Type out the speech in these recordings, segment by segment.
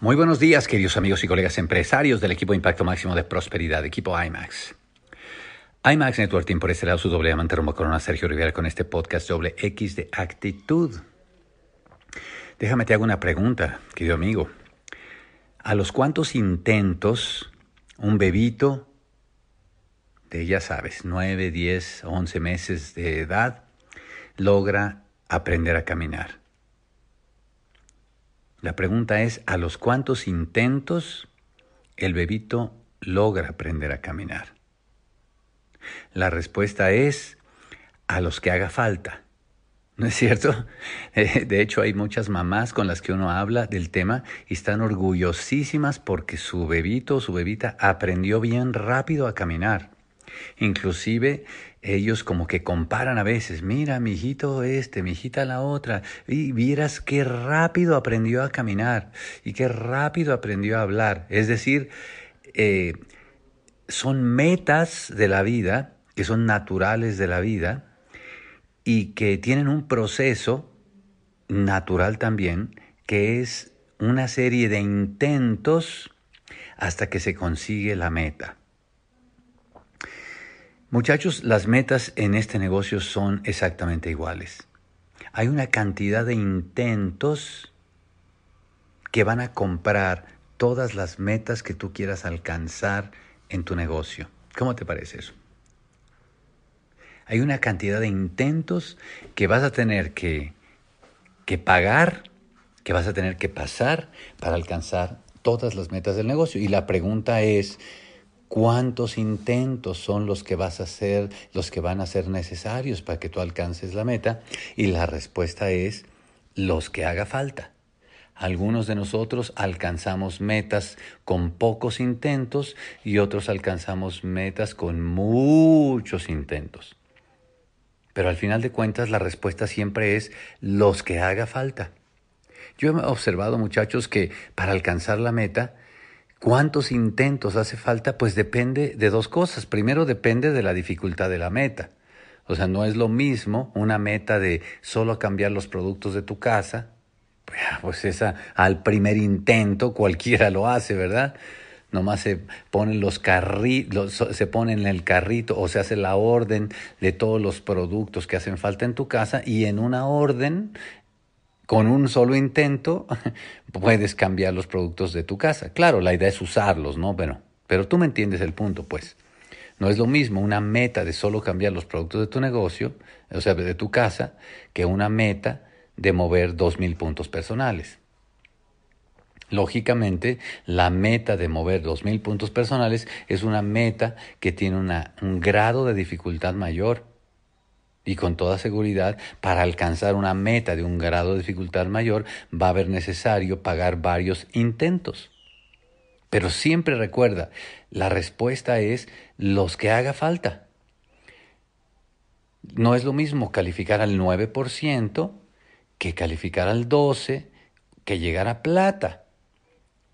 Muy buenos días, queridos amigos y colegas empresarios del equipo Impacto Máximo de Prosperidad, equipo IMAX. IMAX Network Team por este lado, su doble amante Rombo Corona, Sergio Rivera con este podcast doble X de actitud. Déjame te hago una pregunta, querido amigo. ¿A los cuántos intentos un bebito de, ya sabes, 9, 10, 11 meses de edad logra aprender a caminar? La pregunta es, ¿a los cuántos intentos el bebito logra aprender a caminar? La respuesta es, a los que haga falta. ¿No es cierto? Eh, de hecho, hay muchas mamás con las que uno habla del tema y están orgullosísimas porque su bebito o su bebita aprendió bien rápido a caminar. Inclusive ellos como que comparan a veces, mira, mi hijito este, mi hijita la otra, y vieras qué rápido aprendió a caminar y qué rápido aprendió a hablar. Es decir, eh, son metas de la vida, que son naturales de la vida, y que tienen un proceso natural también, que es una serie de intentos hasta que se consigue la meta. Muchachos, las metas en este negocio son exactamente iguales. Hay una cantidad de intentos que van a comprar todas las metas que tú quieras alcanzar en tu negocio. ¿Cómo te parece eso? Hay una cantidad de intentos que vas a tener que, que pagar, que vas a tener que pasar para alcanzar todas las metas del negocio. Y la pregunta es, ¿Cuántos intentos son los que vas a hacer, los que van a ser necesarios para que tú alcances la meta? Y la respuesta es los que haga falta. Algunos de nosotros alcanzamos metas con pocos intentos y otros alcanzamos metas con muchos intentos. Pero al final de cuentas la respuesta siempre es los que haga falta. Yo he observado muchachos que para alcanzar la meta ¿Cuántos intentos hace falta? Pues depende de dos cosas. Primero depende de la dificultad de la meta. O sea, no es lo mismo una meta de solo cambiar los productos de tu casa. Pues esa al primer intento cualquiera lo hace, ¿verdad? Nomás se ponen los carritos, se ponen en el carrito o se hace la orden de todos los productos que hacen falta en tu casa y en una orden con un solo intento puedes cambiar los productos de tu casa. Claro, la idea es usarlos, ¿no? Bueno, pero tú me entiendes el punto, pues. No es lo mismo una meta de solo cambiar los productos de tu negocio, o sea, de tu casa, que una meta de mover dos mil puntos personales. Lógicamente, la meta de mover dos mil puntos personales es una meta que tiene un grado de dificultad mayor y con toda seguridad, para alcanzar una meta de un grado de dificultad mayor, va a haber necesario pagar varios intentos. Pero siempre recuerda, la respuesta es los que haga falta. No es lo mismo calificar al 9% que calificar al 12%, que llegar a plata.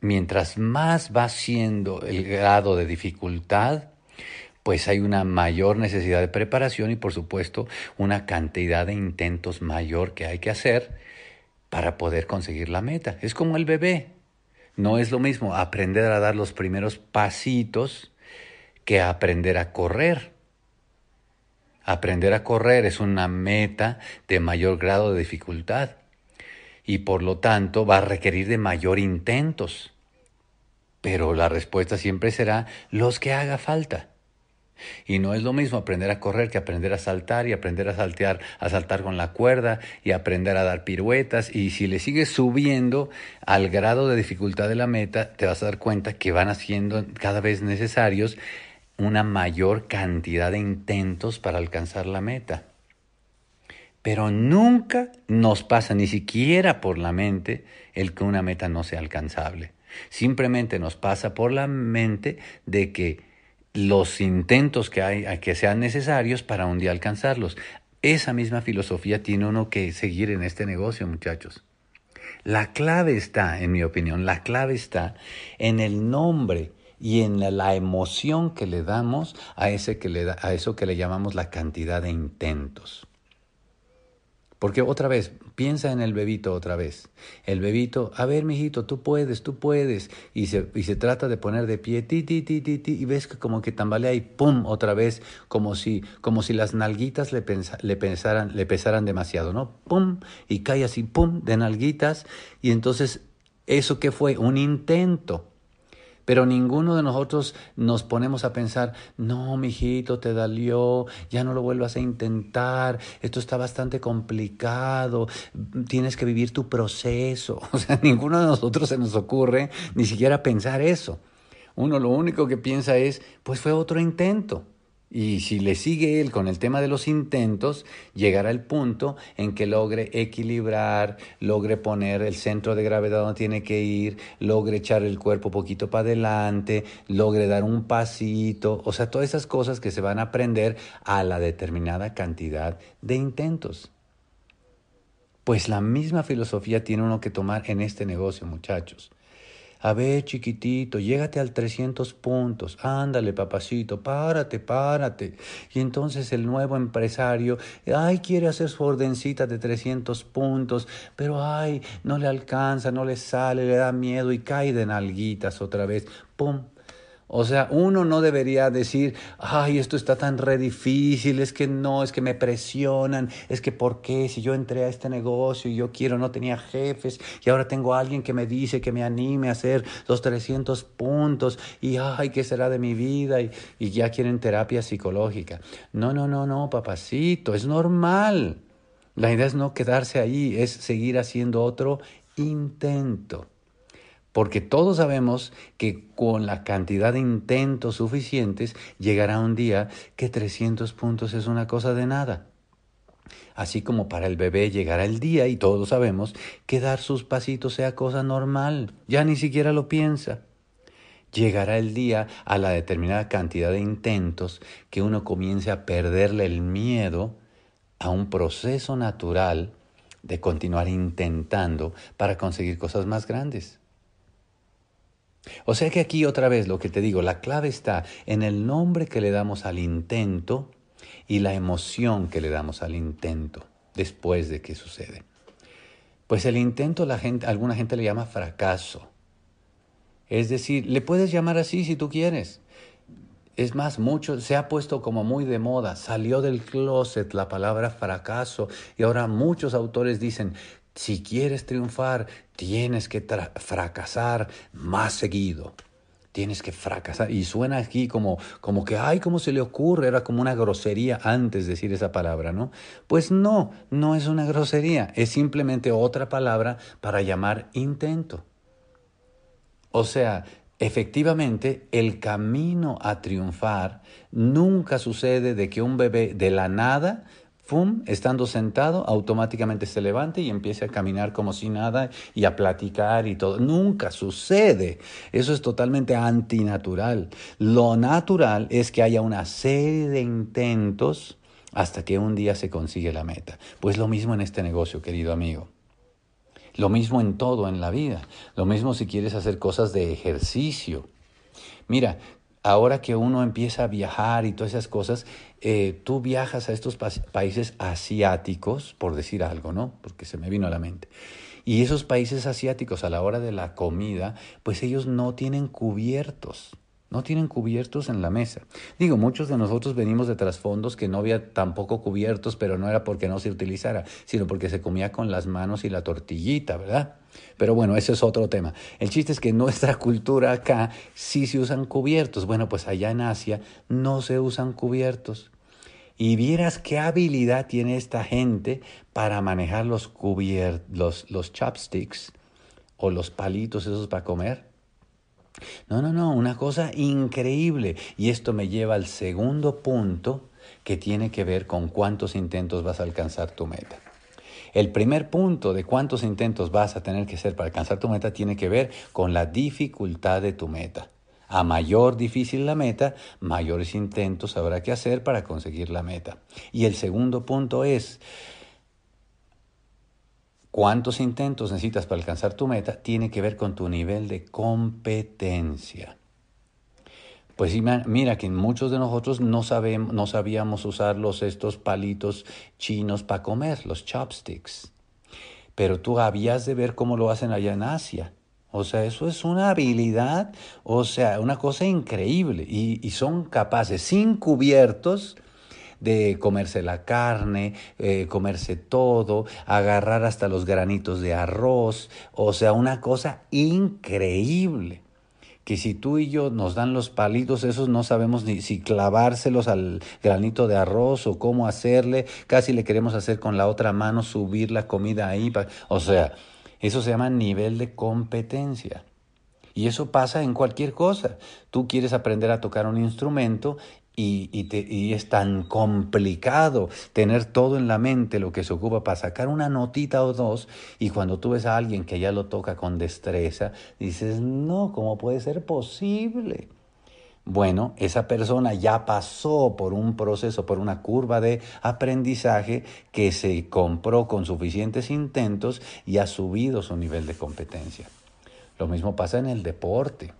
Mientras más va siendo el grado de dificultad, pues hay una mayor necesidad de preparación y por supuesto una cantidad de intentos mayor que hay que hacer para poder conseguir la meta. Es como el bebé. No es lo mismo aprender a dar los primeros pasitos que aprender a correr. Aprender a correr es una meta de mayor grado de dificultad y por lo tanto va a requerir de mayor intentos. Pero la respuesta siempre será los que haga falta. Y no es lo mismo aprender a correr que aprender a saltar y aprender a saltear, a saltar con la cuerda y aprender a dar piruetas. Y si le sigues subiendo al grado de dificultad de la meta, te vas a dar cuenta que van haciendo cada vez necesarios una mayor cantidad de intentos para alcanzar la meta. Pero nunca nos pasa ni siquiera por la mente el que una meta no sea alcanzable. Simplemente nos pasa por la mente de que los intentos que hay que sean necesarios para un día alcanzarlos. Esa misma filosofía tiene uno que seguir en este negocio, muchachos. La clave está, en mi opinión, la clave está en el nombre y en la, emoción que le damos a, ese que le da, a eso que le llamamos la cantidad de intentos. Porque otra vez, piensa en el bebito otra vez. El bebito, a ver, mijito, tú puedes, tú puedes. Y se, y se trata de poner de pie, ti, ti, ti, ti, ti, y ves que como que tambalea y pum, otra vez, como si, como si las nalguitas le, le, pensaran, le pesaran demasiado, ¿no? Pum, y cae así, pum, de nalguitas. Y entonces, ¿eso qué fue? Un intento pero ninguno de nosotros nos ponemos a pensar, no, mijito, te dolió, ya no lo vuelvas a intentar, esto está bastante complicado, tienes que vivir tu proceso. O sea, ninguno de nosotros se nos ocurre ni siquiera pensar eso. Uno lo único que piensa es, pues fue otro intento. Y si le sigue él con el tema de los intentos, llegará el punto en que logre equilibrar, logre poner el centro de gravedad donde tiene que ir, logre echar el cuerpo poquito para adelante, logre dar un pasito, o sea, todas esas cosas que se van a aprender a la determinada cantidad de intentos. Pues la misma filosofía tiene uno que tomar en este negocio, muchachos. A ver, chiquitito, llégate al 300 puntos. Ándale, papacito, párate, párate. Y entonces el nuevo empresario, ay, quiere hacer su ordencita de 300 puntos, pero ay, no le alcanza, no le sale, le da miedo y cae de nalguitas otra vez. ¡Pum! O sea, uno no debería decir, ay, esto está tan re difícil, es que no, es que me presionan, es que por qué, si yo entré a este negocio y yo quiero, no tenía jefes y ahora tengo a alguien que me dice que me anime a hacer los 300 puntos y ay, ¿qué será de mi vida? Y, y ya quieren terapia psicológica. No, no, no, no, papacito, es normal. La idea es no quedarse ahí, es seguir haciendo otro intento. Porque todos sabemos que con la cantidad de intentos suficientes llegará un día que 300 puntos es una cosa de nada. Así como para el bebé llegará el día y todos sabemos que dar sus pasitos sea cosa normal, ya ni siquiera lo piensa. Llegará el día a la determinada cantidad de intentos que uno comience a perderle el miedo a un proceso natural de continuar intentando para conseguir cosas más grandes. O sea que aquí otra vez lo que te digo, la clave está en el nombre que le damos al intento y la emoción que le damos al intento después de que sucede. Pues el intento la gente, alguna gente le llama fracaso. Es decir, le puedes llamar así si tú quieres. Es más, mucho se ha puesto como muy de moda, salió del closet la palabra fracaso y ahora muchos autores dicen, si quieres triunfar, tienes que fracasar más seguido. Tienes que fracasar. Y suena aquí como, como que, ay, ¿cómo se le ocurre? Era como una grosería antes de decir esa palabra, ¿no? Pues no, no es una grosería. Es simplemente otra palabra para llamar intento. O sea, efectivamente, el camino a triunfar nunca sucede de que un bebé de la nada Estando sentado, automáticamente se levante y empiece a caminar como si nada y a platicar y todo. Nunca sucede. Eso es totalmente antinatural. Lo natural es que haya una serie de intentos hasta que un día se consigue la meta. Pues lo mismo en este negocio, querido amigo. Lo mismo en todo en la vida. Lo mismo si quieres hacer cosas de ejercicio. Mira, ahora que uno empieza a viajar y todas esas cosas, eh, tú viajas a estos países asiáticos, por decir algo, ¿no? Porque se me vino a la mente. Y esos países asiáticos a la hora de la comida, pues ellos no tienen cubiertos. No tienen cubiertos en la mesa. Digo, muchos de nosotros venimos de trasfondos que no había tampoco cubiertos, pero no era porque no se utilizara, sino porque se comía con las manos y la tortillita, ¿verdad? Pero bueno, ese es otro tema. El chiste es que nuestra cultura acá sí se usan cubiertos. Bueno, pues allá en Asia no se usan cubiertos. Y vieras qué habilidad tiene esta gente para manejar los, los, los chopsticks o los palitos esos para comer. No, no, no, una cosa increíble. Y esto me lleva al segundo punto que tiene que ver con cuántos intentos vas a alcanzar tu meta. El primer punto de cuántos intentos vas a tener que hacer para alcanzar tu meta tiene que ver con la dificultad de tu meta. A mayor difícil la meta, mayores intentos habrá que hacer para conseguir la meta. Y el segundo punto es, cuántos intentos necesitas para alcanzar tu meta tiene que ver con tu nivel de competencia. Pues mira que muchos de nosotros no, sabemos, sabíamos usar los, estos palitos chinos para comer, los chopsticks. Pero tú habías de ver cómo lo hacen allá en Asia. O sea, eso es una habilidad, o sea, una cosa increíble. Y son capaces, sin cubiertos, de comerse la carne, eh, comerse todo, agarrar hasta los granitos de arroz, o sea, una cosa increíble que si tú y yo nos dan los palitos esos no sabemos ni si clavárselos al granito de arroz o cómo hacerle, casi le queremos hacer con la otra mano subir la comida ahí, o sea, eso se llama nivel de competencia. Y eso pasa en cualquier cosa. Tú quieres aprender a tocar un instrumento y, es tan complicado tener todo en la mente lo que se ocupa para sacar una notita o dos y cuando tú ves a alguien que ya lo toca con destreza, dices, no, ¿cómo puede ser posible? Bueno, esa persona ya pasó por un proceso, por una curva de aprendizaje que se compró con suficientes intentos y ha subido su nivel de competencia. Lo mismo pasa en el deporte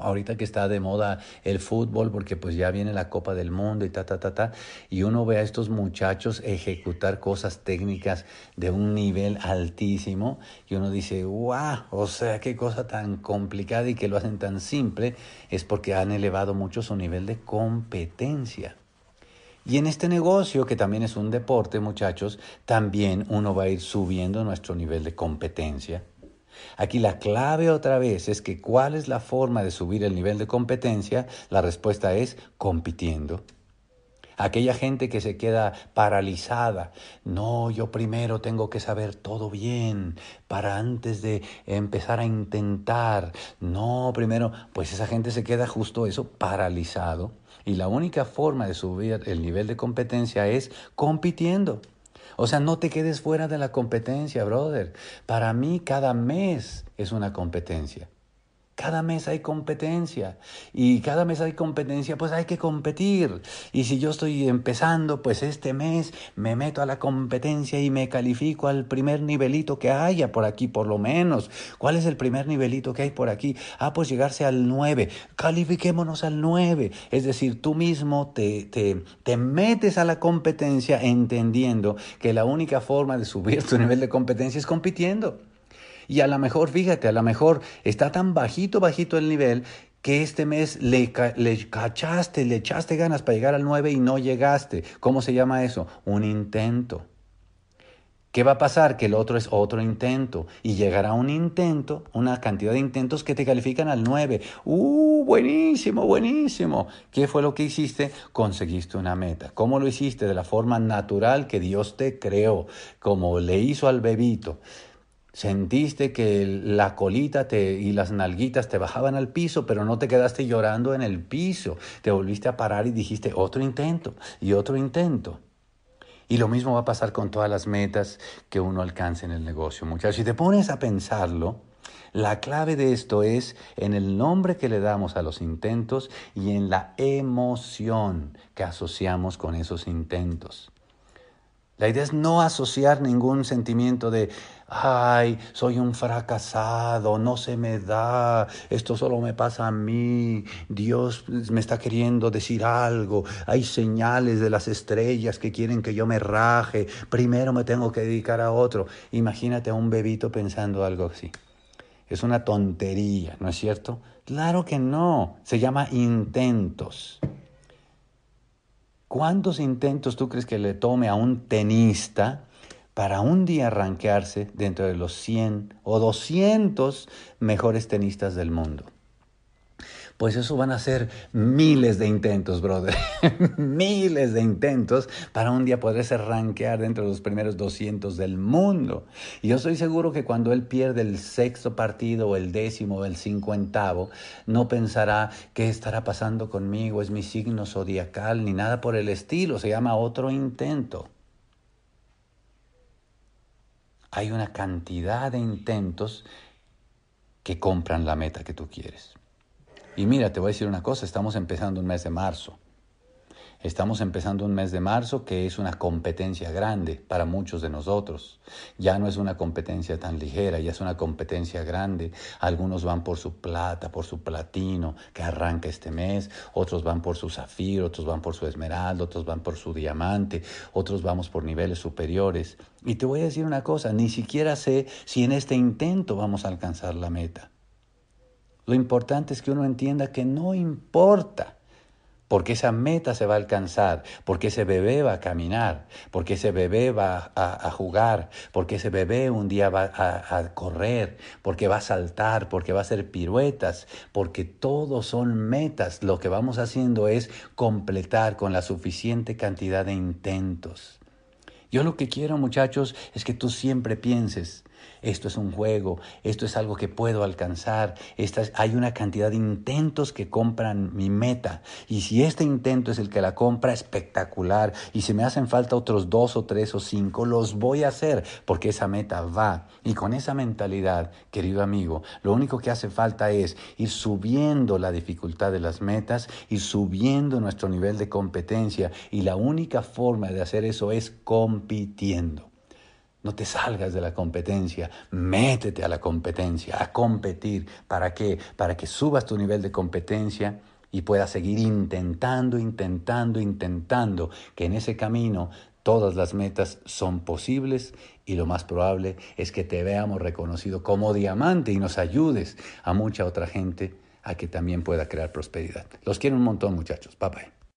ahorita que está de moda el fútbol, porque pues ya viene la Copa del Mundo y ta, ta, ta, ta, y uno ve a estos muchachos ejecutar cosas técnicas de un nivel altísimo, y uno dice, wow, o sea, qué cosa tan complicada y que lo hacen tan simple, es porque han elevado mucho su nivel de competencia. Y en este negocio, que también es un deporte, muchachos, también uno va a ir subiendo nuestro nivel de competencia. Aquí la clave otra vez es que cuál es la forma de subir el nivel de competencia. La respuesta es compitiendo. Aquella gente que se queda paralizada. No, yo primero tengo que saber todo bien para antes de empezar a intentar. No, primero, pues esa gente se queda justo eso, paralizado. Y la única forma de subir el nivel de competencia es compitiendo. O sea, no te quedes fuera de la competencia, brother. Para mí cada mes es una competencia. Cada mes hay competencia y cada mes hay competencia, pues hay que competir. Y si yo estoy empezando, pues este mes me meto a la competencia y me califico al primer nivelito que haya por aquí, por lo menos. ¿Cuál es el primer nivelito que hay por aquí? Ah, pues llegarse al 9. Califiquémonos al 9. Es decir, tú mismo te, te, te metes a la competencia entendiendo que la única forma de subir tu nivel de competencia es compitiendo. Y a lo mejor, fíjate, a lo mejor está tan bajito, bajito el nivel que este mes le, le cachaste, le echaste ganas para llegar al 9 y no llegaste. ¿Cómo se llama eso? Un intento. ¿Qué va a pasar? Que el otro es otro intento y llegará un intento, una cantidad de intentos que te califican al 9. ¡Uh, buenísimo, buenísimo! ¿Qué fue lo que hiciste? Conseguiste una meta. ¿Cómo lo hiciste? De la forma natural que Dios te creó, como le hizo al bebito. Sentiste que la colita te, y las nalguitas te bajaban al piso, pero no te quedaste llorando en el piso. Te volviste a parar y dijiste otro intento y otro intento. Y lo mismo va a pasar con todas las metas que uno alcance en el negocio, muchachos. Si te pones a pensarlo, la clave de esto es en el nombre que le damos a los intentos y en la emoción que asociamos con esos intentos. La idea es no asociar ningún sentimiento de, ay, soy un fracasado, no se me da, esto solo me pasa a mí, Dios me está queriendo decir algo, hay señales de las estrellas que quieren que yo me raje, primero me tengo que dedicar a otro. Imagínate a un bebito pensando algo así. Es una tontería, ¿no es cierto? Claro que no, se llama intentos. ¿Cuántos intentos tú crees que le tome a un tenista para un día arranquearse dentro de los 100 o 200 mejores tenistas del mundo? pues eso van a ser miles de intentos, brother. miles de intentos para un día poderse rankear dentro de los primeros 200 del mundo. Y yo estoy seguro que cuando él pierde el sexto partido o el décimo o el cincuentavo, no pensará qué estará pasando conmigo, es mi signo zodiacal, ni nada por el estilo. Se llama otro intento. Hay una cantidad de intentos que compran la meta que tú quieres. Y mira, te voy a decir una cosa, estamos empezando un mes de marzo. Estamos empezando un mes de marzo que es una competencia grande para muchos de nosotros. Ya no es una competencia tan ligera, ya es una competencia grande. Algunos van por su plata, por su platino, que arranca este mes. Otros van por su zafiro, otros van por su esmeralda, otros van por su diamante, otros vamos por niveles superiores. Y te voy a decir una cosa, ni siquiera sé si en este intento vamos a alcanzar la meta. Lo importante es que uno entienda que no importa porque esa meta se va a alcanzar, porque ese bebé va a caminar, porque ese bebé va a, jugar, porque ese bebé un día va a, a, correr, porque va a saltar, porque va a hacer piruetas, porque todos son metas. Lo que vamos haciendo es completar con la suficiente cantidad de intentos. Yo lo que quiero, muchachos, es que tú siempre pienses, esto es un juego, esto es algo que puedo alcanzar, hay una cantidad de intentos que compran mi meta. Y si este intento es el que la compra, espectacular. Y si me hacen falta otros dos o tres o cinco, los voy a hacer porque esa meta va. Y con esa mentalidad, querido amigo, lo único que hace falta es ir subiendo la dificultad de las metas, ir subiendo nuestro nivel de competencia. Y la única forma de hacer eso es compitiendo. No te salgas de la competencia, métete a la competencia, a competir. ¿Para qué? Para que subas tu nivel de competencia y puedas seguir intentando, intentando, intentando, que en ese camino todas las metas son posibles y lo más probable es que te veamos reconocido como diamante y nos ayudes a mucha otra gente a que también pueda crear prosperidad. Los quiero un montón muchachos. Bye bye.